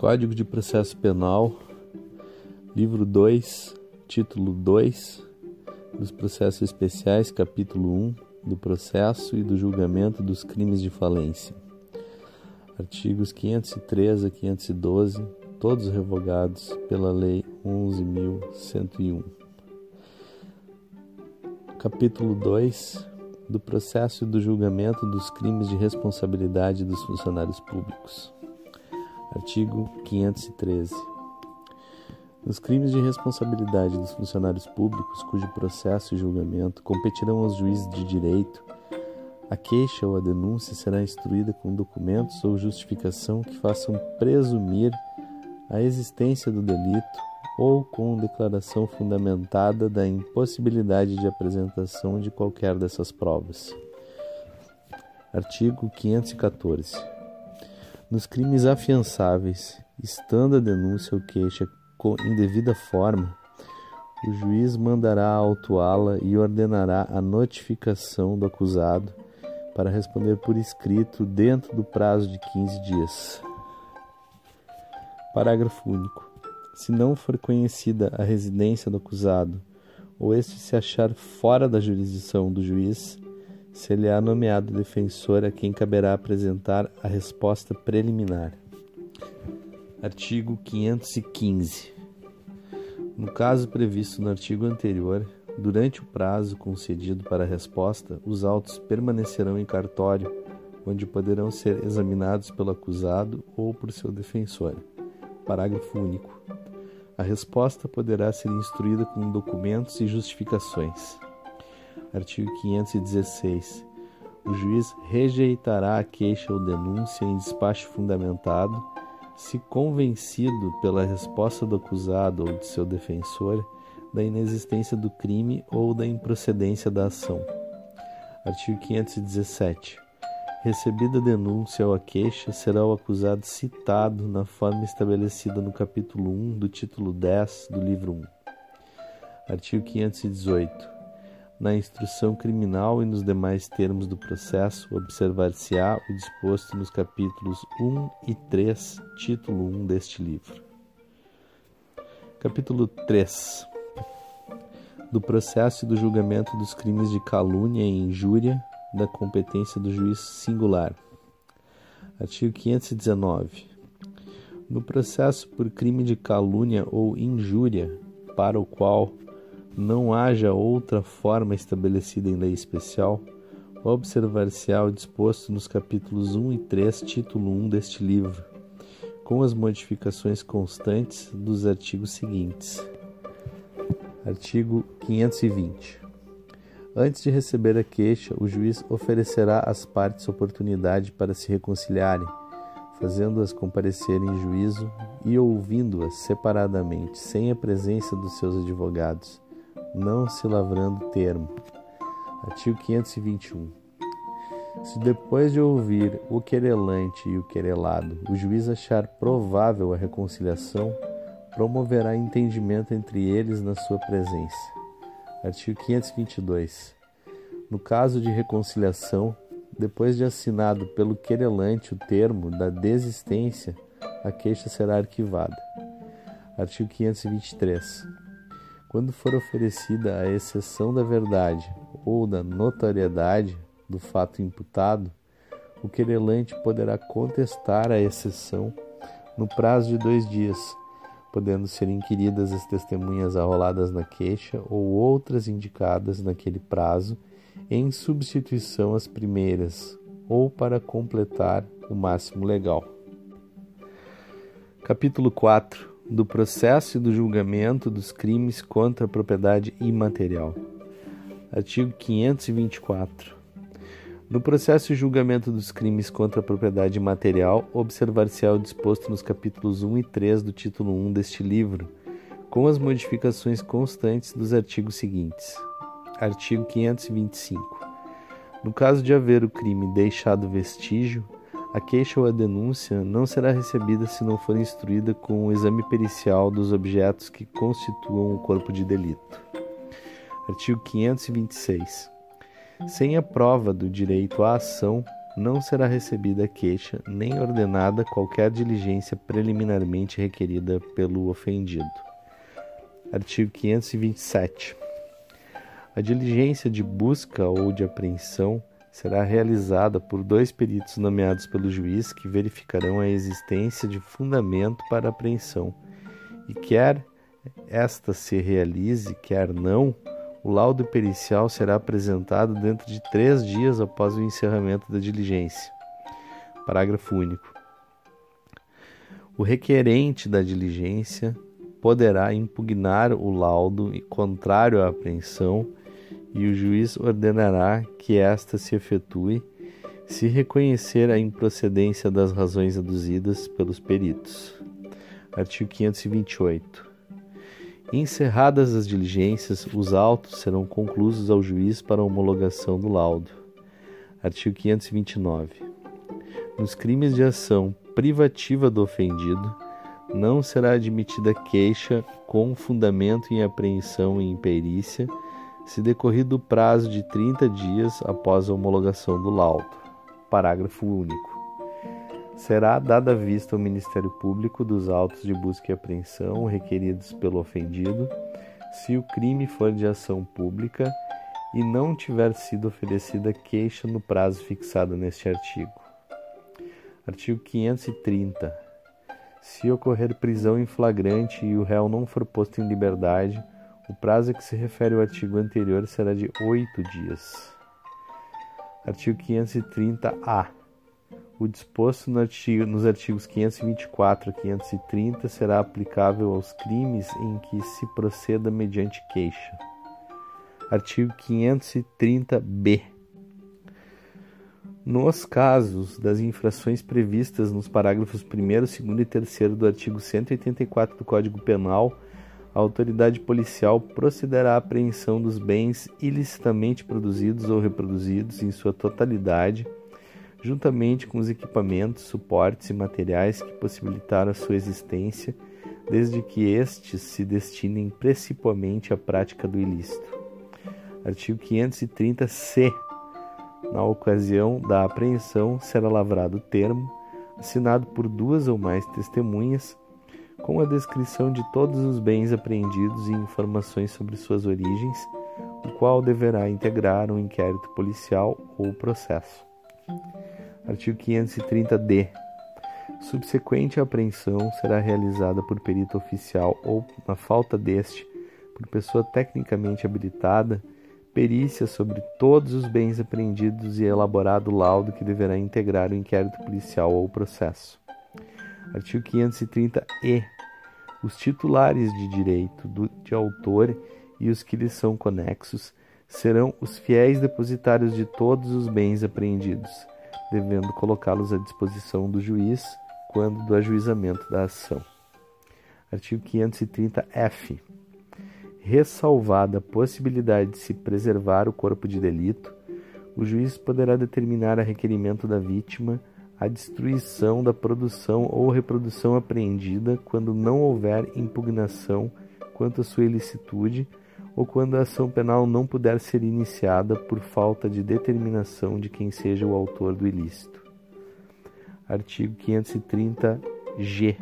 Código de Processo Penal, livro 2, título 2, dos processos especiais, capítulo 1, do processo e do julgamento dos crimes de falência. Artigos 503 a 512, todos revogados pela Lei 11.101. Capítulo 2 do processo e do julgamento dos crimes de responsabilidade dos funcionários públicos. Artigo 513. Nos crimes de responsabilidade dos funcionários públicos, cujo processo e julgamento competirão aos juízes de direito, a queixa ou a denúncia será instruída com documentos ou justificação que façam presumir a existência do delito ou com declaração fundamentada da impossibilidade de apresentação de qualquer dessas provas. Artigo 514. Nos crimes afiançáveis, estando a denúncia ou queixa em devida forma, o juiz mandará autuá-la e ordenará a notificação do acusado para responder por escrito dentro do prazo de 15 dias. Parágrafo único. Se não for conhecida a residência do acusado, ou este se achar fora da jurisdição do juiz, se lhe há nomeado defensor a quem caberá apresentar a resposta preliminar. Artigo 515. No caso previsto no artigo anterior, durante o prazo concedido para a resposta, os autos permanecerão em cartório, onde poderão ser examinados pelo acusado ou por seu defensor. Parágrafo único. A resposta poderá ser instruída com documentos e justificações. Artigo 516. O juiz rejeitará a queixa ou denúncia em despacho fundamentado, se convencido pela resposta do acusado ou de seu defensor da inexistência do crime ou da improcedência da ação. Artigo 517. Recebida a denúncia ou a queixa, será o acusado citado na forma estabelecida no capítulo 1 do título 10 do livro 1. Artigo 518 na instrução criminal e nos demais termos do processo, observar-se-á o disposto nos capítulos 1 e 3, título 1 deste livro. Capítulo 3 Do processo e do julgamento dos crimes de calúnia e injúria, da competência do juiz singular. Artigo 519. No processo por crime de calúnia ou injúria, para o qual não haja outra forma estabelecida em lei especial, observar-se-á o disposto nos capítulos 1 e 3, título 1 deste livro, com as modificações constantes dos artigos seguintes. Artigo 520. Antes de receber a queixa, o juiz oferecerá às partes oportunidade para se reconciliarem, fazendo-as comparecer em juízo e ouvindo-as separadamente, sem a presença dos seus advogados não se lavrando termo. Artigo 521. Se depois de ouvir o querelante e o querelado, o juiz achar provável a reconciliação, promoverá entendimento entre eles na sua presença. Artigo 522. No caso de reconciliação, depois de assinado pelo querelante o termo da desistência, a queixa será arquivada. Artigo 523. Quando for oferecida a exceção da verdade ou da notoriedade do fato imputado, o querelante poderá contestar a exceção no prazo de dois dias, podendo ser inquiridas as testemunhas arroladas na queixa ou outras indicadas naquele prazo, em substituição às primeiras, ou para completar o máximo legal. Capítulo 4 do processo e do julgamento dos crimes contra a propriedade imaterial. Artigo 524. No processo e julgamento dos crimes contra a propriedade imaterial, observar-se-á o disposto nos capítulos 1 e 3 do título 1 deste livro, com as modificações constantes dos artigos seguintes. Artigo 525. No caso de haver o crime deixado vestígio, a queixa ou a denúncia não será recebida se não for instruída com o exame pericial dos objetos que constituam o corpo de delito. Artigo 526. Sem a prova do direito à ação, não será recebida queixa nem ordenada qualquer diligência preliminarmente requerida pelo ofendido. Artigo 527. A diligência de busca ou de apreensão será realizada por dois peritos nomeados pelo juiz que verificarão a existência de fundamento para a apreensão. E quer esta se realize, quer não, o laudo pericial será apresentado dentro de três dias após o encerramento da diligência. Parágrafo único. O requerente da diligência poderá impugnar o laudo contrário à apreensão e o juiz ordenará que esta se efetue se reconhecer a improcedência das razões aduzidas pelos peritos. Artigo 528. Encerradas as diligências, os autos serão conclusos ao juiz para homologação do laudo. Artigo 529. Nos crimes de ação privativa do ofendido, não será admitida queixa com fundamento em apreensão e imperícia, se decorrido o prazo de 30 dias após a homologação do laudo. Parágrafo único será dada vista ao Ministério Público dos autos de busca e apreensão requeridos pelo ofendido, se o crime for de ação pública e não tiver sido oferecida queixa no prazo fixado neste artigo. Artigo 530. Se ocorrer prisão em flagrante e o réu não for posto em liberdade, o prazo a que se refere o artigo anterior será de oito dias. Artigo 530-A. O disposto no artigo, nos artigos 524 a 530 será aplicável aos crimes em que se proceda mediante queixa. Artigo 530-B. Nos casos das infrações previstas nos parágrafos 1, 2 e 3 do artigo 184 do Código Penal, a autoridade policial procederá à apreensão dos bens ilicitamente produzidos ou reproduzidos em sua totalidade juntamente com os equipamentos, suportes e materiais que possibilitaram a sua existência, desde que estes se destinem principalmente à prática do ilícito. Artigo 530-C. Na ocasião da apreensão, será lavrado o termo, assinado por duas ou mais testemunhas, com a descrição de todos os bens apreendidos e informações sobre suas origens, o qual deverá integrar um inquérito policial ou processo. Artigo 530-D. Subsequente apreensão será realizada por perito oficial ou, na falta deste, por pessoa tecnicamente habilitada, perícia sobre todos os bens apreendidos e elaborado laudo que deverá integrar o inquérito policial ou processo. Artigo 530-E. Os titulares de direito do, de autor e os que lhes são conexos serão os fiéis depositários de todos os bens apreendidos devendo colocá-los à disposição do juiz quando do ajuizamento da ação. Artigo 530-F. Ressalvada a possibilidade de se preservar o corpo de delito, o juiz poderá determinar a requerimento da vítima a destruição da produção ou reprodução apreendida quando não houver impugnação quanto à sua ilicitude ou quando a ação penal não puder ser iniciada por falta de determinação de quem seja o autor do ilícito. Artigo 530-G.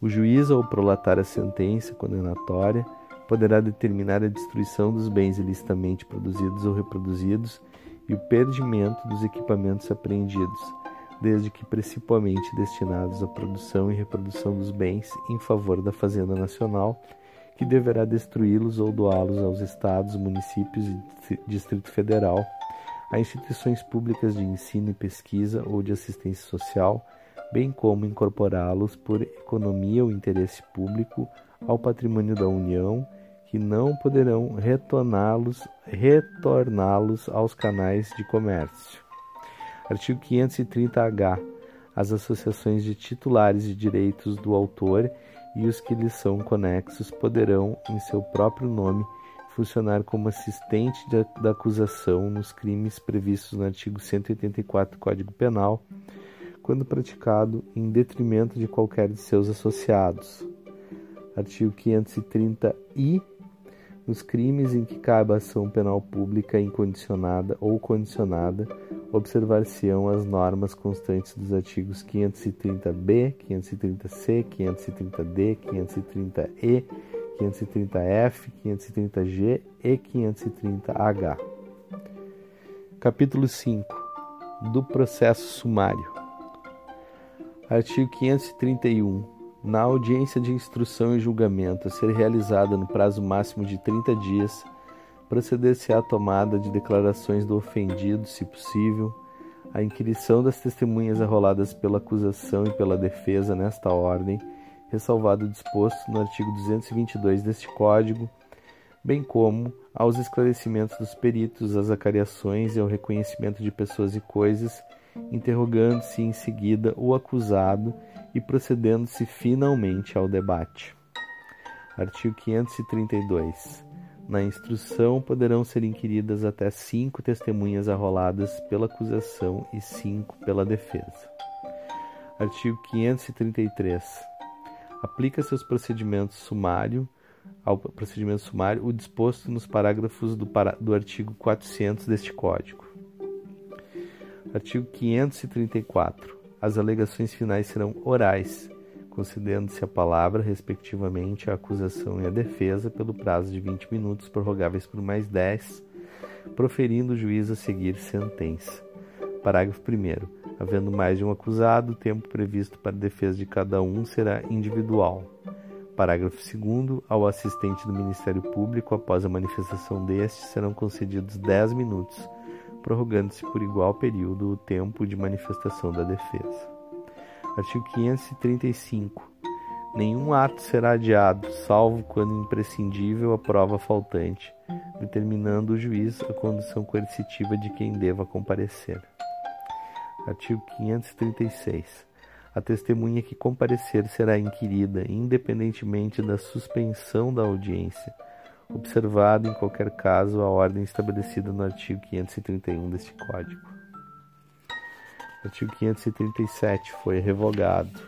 O juiz, ao prolatar a sentença condenatória, poderá determinar a destruição dos bens ilicitamente produzidos ou reproduzidos e o perdimento dos equipamentos apreendidos, desde que principalmente destinados à produção e reprodução dos bens em favor da Fazenda Nacional que deverá destruí-los ou doá-los aos estados, municípios e Distrito Federal, a instituições públicas de ensino e pesquisa ou de assistência social, bem como incorporá-los por economia ou interesse público ao patrimônio da União, que não poderão retorná-los retorná-los aos canais de comércio. Artigo 530-H. As associações de titulares de direitos do autor e os que lhes são conexos poderão, em seu próprio nome, funcionar como assistente da acusação nos crimes previstos no artigo 184 do Código Penal, quando praticado em detrimento de qualquer de seus associados. Artigo 530-I. Nos crimes em que cabe ação penal pública incondicionada ou condicionada, observar-se-ão as normas constantes dos artigos 530b, 530c, 530d, 530e, 530f, 530g e 530h. Capítulo 5 do processo sumário. Artigo 531. Na audiência de instrução e julgamento a ser realizada no prazo máximo de 30 dias, proceder-se à tomada de declarações do ofendido, se possível, a inquirição das testemunhas arroladas pela acusação e pela defesa nesta ordem, ressalvado o disposto no artigo 222 deste Código, bem como aos esclarecimentos dos peritos, às acariações e ao reconhecimento de pessoas e coisas, interrogando-se em seguida o acusado e procedendo-se finalmente ao debate. Artigo 532. Na instrução poderão ser inquiridas até cinco testemunhas arroladas pela acusação e cinco pela defesa. Artigo 533. Aplica-se aos procedimentos sumário, ao procedimento sumário o disposto nos parágrafos do, para, do artigo 400 deste Código. Artigo 534. As alegações finais serão orais concedendo-se a palavra, respectivamente, à acusação e à defesa pelo prazo de 20 minutos, prorrogáveis por mais 10, proferindo o juiz a seguir sentença. Parágrafo 1. Havendo mais de um acusado, o tempo previsto para a defesa de cada um será individual. Parágrafo 2. Ao assistente do Ministério Público, após a manifestação deste, serão concedidos 10 minutos, prorrogando-se por igual período o tempo de manifestação da defesa. Artigo 535. Nenhum ato será adiado, salvo quando imprescindível a prova faltante, determinando o juiz a condição coercitiva de quem deva comparecer. Artigo 536. A testemunha que comparecer será inquirida, independentemente da suspensão da audiência, observado em qualquer caso a ordem estabelecida no artigo 531 deste Código. Artigo 537 foi revogado.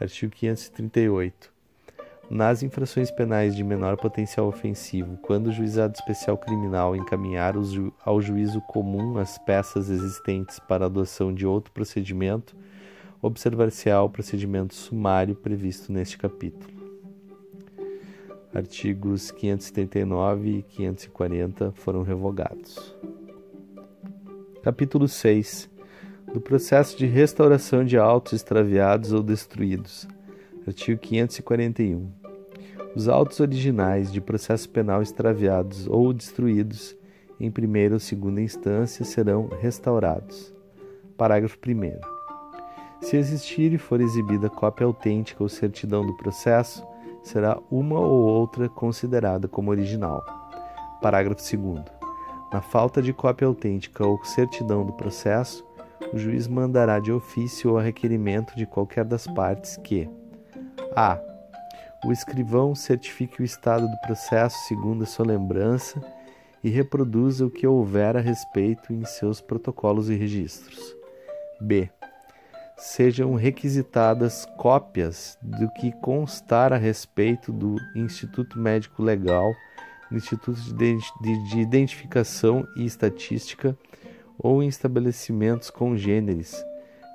Artigo 538. Nas infrações penais de menor potencial ofensivo, quando o juizado especial criminal encaminhar ao juízo comum as peças existentes para adoção de outro procedimento, observar-se-á o procedimento sumário previsto neste capítulo. Artigos 539 e 540 foram revogados. Capítulo 6 do processo de restauração de autos extraviados ou destruídos. Artigo 541. Os autos originais de processo penal extraviados ou destruídos em primeira ou segunda instância serão restaurados. Parágrafo 1. Se existir e for exibida cópia autêntica ou certidão do processo, será uma ou outra considerada como original. Parágrafo 2. Na falta de cópia autêntica ou certidão do processo, o juiz mandará de ofício ou a requerimento de qualquer das partes que a. O escrivão certifique o estado do processo segundo a sua lembrança e reproduza o que houver a respeito em seus protocolos e registros. B. Sejam requisitadas cópias do que constar a respeito do Instituto Médico Legal, Instituto de Identificação e Estatística ou em estabelecimentos congêneres,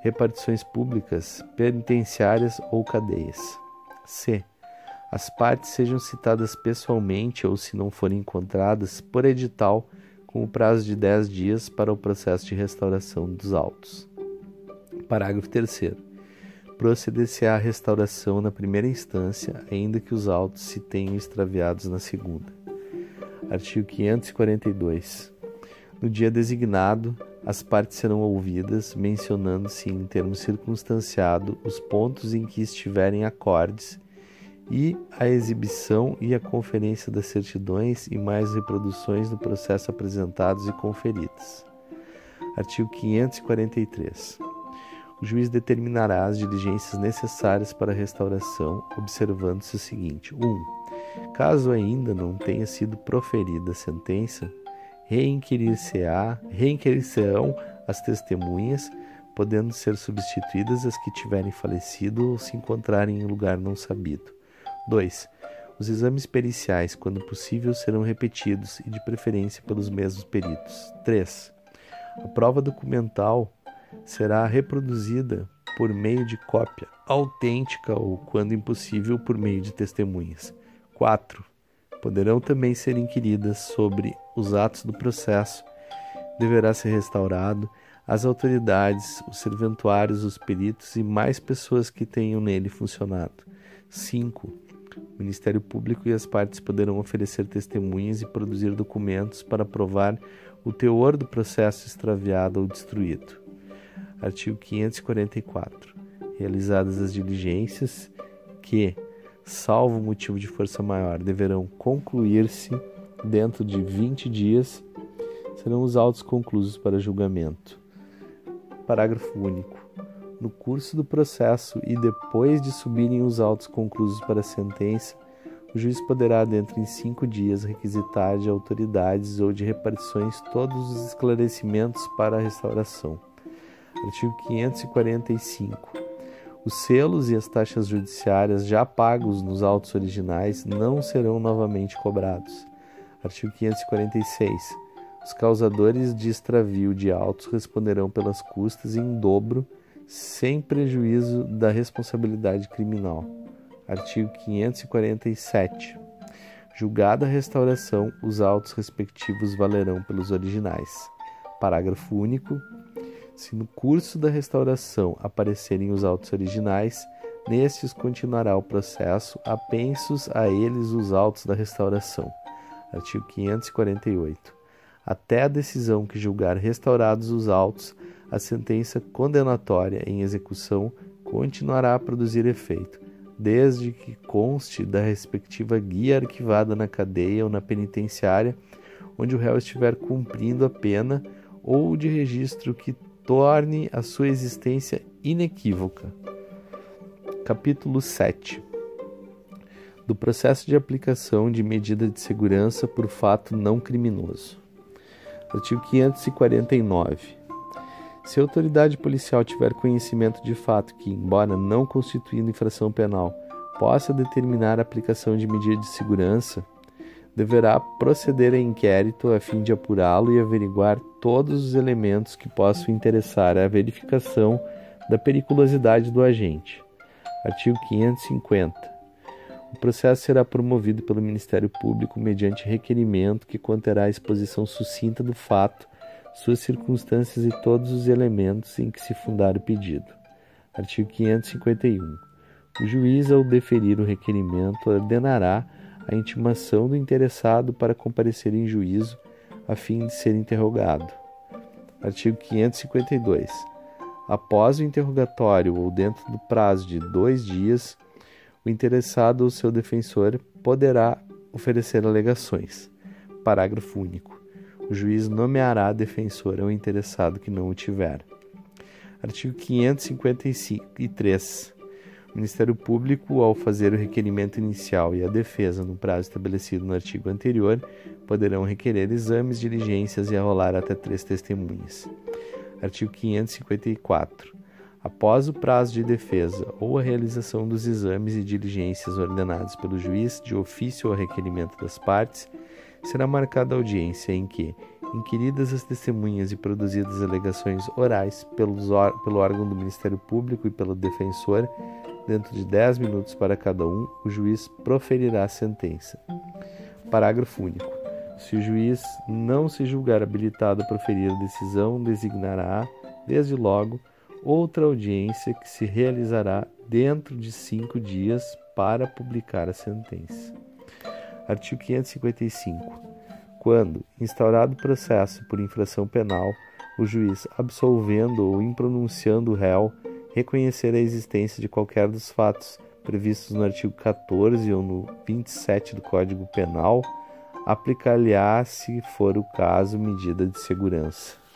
repartições públicas, penitenciárias ou cadeias. C. As partes sejam citadas pessoalmente ou, se não forem encontradas, por edital, com o prazo de 10 dias para o processo de restauração dos autos. Parágrafo 3. Proceder-se à restauração na primeira instância, ainda que os autos se tenham extraviados na segunda. Artigo 542. No dia designado, as partes serão ouvidas, mencionando-se em termos circunstanciado os pontos em que estiverem acordes e a exibição e a conferência das certidões e mais reproduções do processo apresentados e conferidas. Artigo 543. O juiz determinará as diligências necessárias para a restauração, observando-se o seguinte: 1. Um, caso ainda não tenha sido proferida a sentença, reinquirir-se-á, reinquirir-se-ão as testemunhas, podendo ser substituídas as que tiverem falecido ou se encontrarem em lugar não sabido. 2. Os exames periciais, quando possível, serão repetidos e de preferência pelos mesmos peritos. 3. A prova documental será reproduzida por meio de cópia autêntica ou, quando impossível, por meio de testemunhas. 4. Poderão também ser inquiridas sobre os atos do processo. Deverá ser restaurado as autoridades, os serventuários, os peritos e mais pessoas que tenham nele funcionado. 5. O Ministério Público e as partes poderão oferecer testemunhas e produzir documentos para provar o teor do processo extraviado ou destruído. Artigo 544. Realizadas as diligências que, salvo motivo de força maior, deverão concluir-se dentro de 20 dias, serão os autos conclusos para julgamento. Parágrafo único. No curso do processo e depois de subirem os autos conclusos para a sentença, o juiz poderá, dentro em cinco dias, requisitar de autoridades ou de repartições todos os esclarecimentos para a restauração. Artigo 545. Os selos e as taxas judiciárias já pagos nos autos originais não serão novamente cobrados. Artigo 546. Os causadores de extravio de autos responderão pelas custas em dobro, sem prejuízo da responsabilidade criminal. Artigo 547. Julgada a restauração, os autos respectivos valerão pelos originais. Parágrafo único. Se no curso da restauração aparecerem os autos originais, nestes continuará o processo, apensos a eles os autos da restauração. Artigo 548. Até a decisão que julgar restaurados os autos, a sentença condenatória em execução continuará a produzir efeito, desde que conste da respectiva guia arquivada na cadeia ou na penitenciária onde o réu estiver cumprindo a pena ou de registro que torne a sua existência inequívoca. Capítulo 7 do processo de aplicação de medida de segurança por fato não criminoso. Artigo 549. Se a autoridade policial tiver conhecimento de fato que, embora não constituindo infração penal, possa determinar a aplicação de medida de segurança, deverá proceder a inquérito a fim de apurá-lo e averiguar todos os elementos que possam interessar à verificação da periculosidade do agente. Artigo 550. O processo será promovido pelo Ministério Público mediante requerimento que conterá a exposição sucinta do fato, suas circunstâncias e todos os elementos em que se fundar o pedido. Artigo 551. O juiz, ao deferir o requerimento, ordenará a intimação do interessado para comparecer em juízo a fim de ser interrogado. Artigo 552. Após o interrogatório ou dentro do prazo de dois dias, o interessado ou seu defensor poderá oferecer alegações. Parágrafo único. O juiz nomeará defensor ao interessado que não o tiver. Artigo 553. Ministério Público, ao fazer o requerimento inicial e a defesa no prazo estabelecido no artigo anterior, poderão requerer exames, diligências e arrolar até três testemunhas. Artigo 554. Após o prazo de defesa ou a realização dos exames e diligências ordenados pelo juiz, de ofício ou requerimento das partes, será marcada audiência em que, inquiridas as testemunhas e produzidas alegações orais pelos, pelo órgão do Ministério Público e pelo defensor, Dentro de 10 minutos para cada um, o juiz proferirá a sentença. Parágrafo único. Se o juiz não se julgar habilitado a proferir a decisão, designará, desde logo, outra audiência que se realizará dentro de cinco dias para publicar a sentença. Artigo 555. Quando, instaurado processo por infração penal, o juiz absolvendo ou impronunciando o réu reconhecer a existência de qualquer dos fatos previstos no artigo 14 ou no 27 do Código Penal, aplicar-lhe-á, se for o caso, medida de segurança.